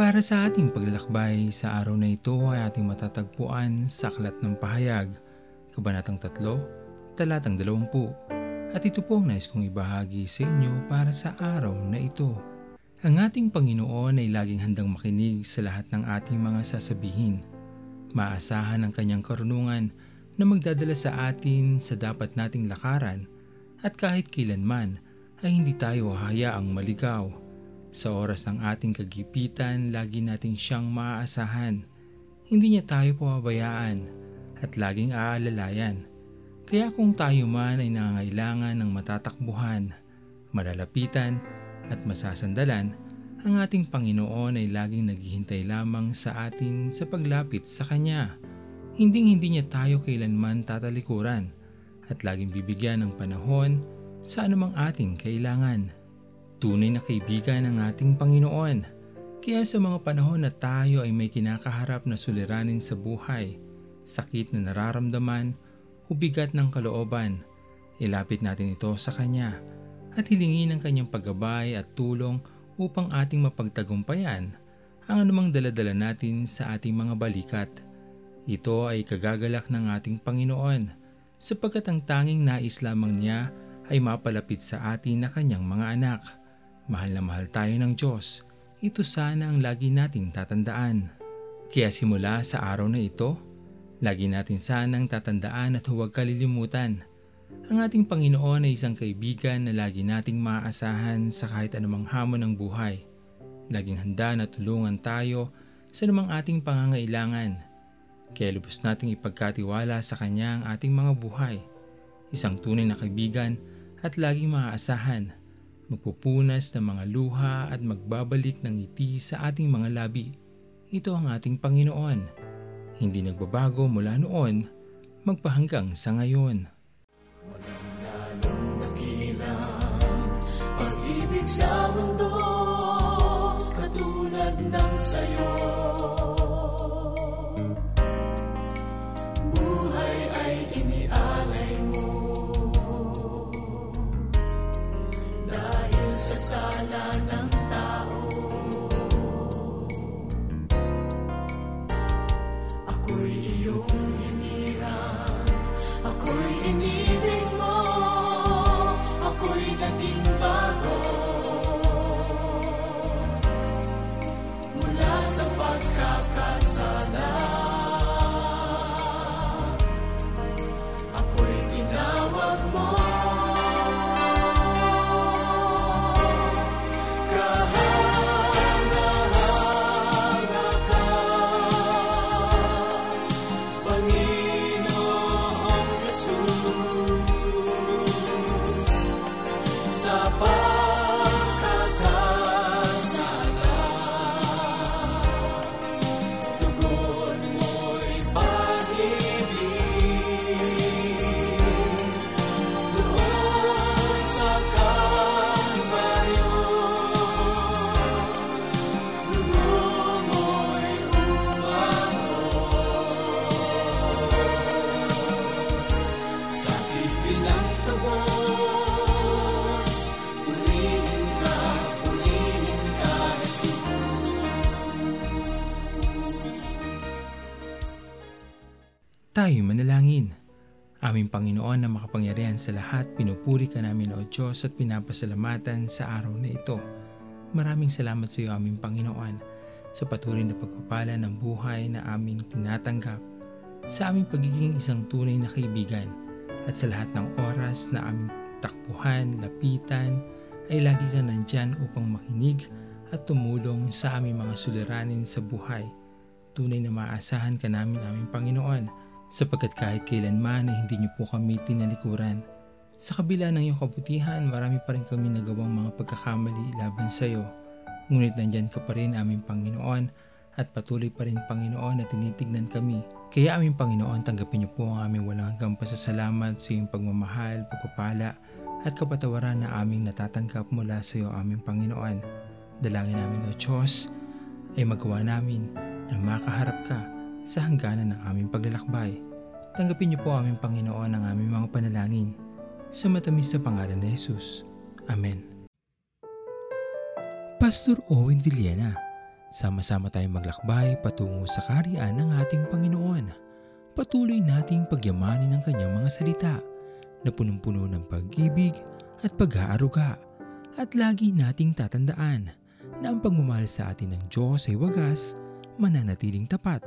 Para sa ating paglalakbay sa araw na ito ay ating matatagpuan sa Aklat ng Pahayag, Kabanatang 3, Talatang 20. At ito po ang nais kong ibahagi sa inyo para sa araw na ito. Ang ating Panginoon ay laging handang makinig sa lahat ng ating mga sasabihin. Maasahan ang kanyang karunungan na magdadala sa atin sa dapat nating lakaran at kahit kailanman ay hindi tayo hahayaang maligaw sa oras ng ating kagipitan, lagi natin siyang maaasahan. Hindi niya tayo pababayaan at laging aalalayan. Kaya kung tayo man ay nangangailangan ng matatakbuhan, malalapitan at masasandalan, ang ating Panginoon ay laging naghihintay lamang sa atin sa paglapit sa Kanya. Hinding hindi niya tayo kailanman tatalikuran at laging bibigyan ng panahon sa anumang ating kailangan. Tunay na kaibigan ng ating Panginoon. Kaya sa mga panahon na tayo ay may kinakaharap na suliranin sa buhay, sakit na nararamdaman o bigat ng kalooban, ilapit natin ito sa Kanya at hilingin ang Kanyang paggabay at tulong upang ating mapagtagumpayan ang anumang daladala natin sa ating mga balikat. Ito ay kagagalak ng ating Panginoon sapagkat ang tanging nais lamang niya ay mapalapit sa atin na kanyang mga anak. Mahal na mahal tayo ng Diyos. Ito sana ang lagi nating tatandaan. Kaya simula sa araw na ito, lagi natin sanang tatandaan at huwag kalilimutan. Ang ating Panginoon ay isang kaibigan na lagi nating maaasahan sa kahit anumang hamon ng buhay. Laging handa na tulungan tayo sa namang ating pangangailangan. Kaya lubos nating ipagkatiwala sa Kanya ang ating mga buhay. Isang tunay na kaibigan at laging maaasahan magpupunas ng mga luha at magbabalik ng ngiti sa ating mga labi. Ito ang ating Panginoon. Hindi nagbabago mula noon, magpahanggang sa ngayon. Walang pag-ibig sa mundo katulad ng sayo. Sa sala ng sa Tayo manalangin. Aming Panginoon na makapangyarihan sa lahat, pinupuri ka namin o Diyos at pinapasalamatan sa araw na ito. Maraming salamat sa iyo aming Panginoon sa patuloy na pagpapala ng buhay na aming tinatanggap, sa aming pagiging isang tunay na kaibigan at sa lahat ng oras na aming takbuhan, lapitan, ay lagi ka nandyan upang makinig at tumulong sa aming mga suliranin sa buhay. Tunay na maasahan ka namin aming Panginoon sapagkat kahit kailanman ay hindi niyo po kami tinalikuran. Sa kabila ng iyong kabutihan, marami pa rin kami nagawang mga pagkakamali laban sa iyo. Ngunit nandyan ka pa rin aming Panginoon at patuloy pa rin Panginoon na tinitignan kami. Kaya aming Panginoon, tanggapin niyo po ang aming walang hanggang pasasalamat sa iyong pagmamahal, pagpapala at kapatawaran na aming natatanggap mula sa iyo aming Panginoon. Dalangin namin o Diyos ay magawa namin na makaharap ka sa hangganan ng aming paglalakbay. Tanggapin niyo po aming Panginoon ang aming mga panalangin. Sa matamis na pangalan ni Jesus. Amen. Pastor Owen Villena, Sama-sama tayong maglakbay patungo sa kariyan ng ating Panginoon. Patuloy nating pagyamanin ang kanyang mga salita na punong-puno ng pag-ibig at pag-aaruga. At lagi nating tatandaan na ang pagmamahal sa atin ng Diyos ay wagas, mananatiling tapat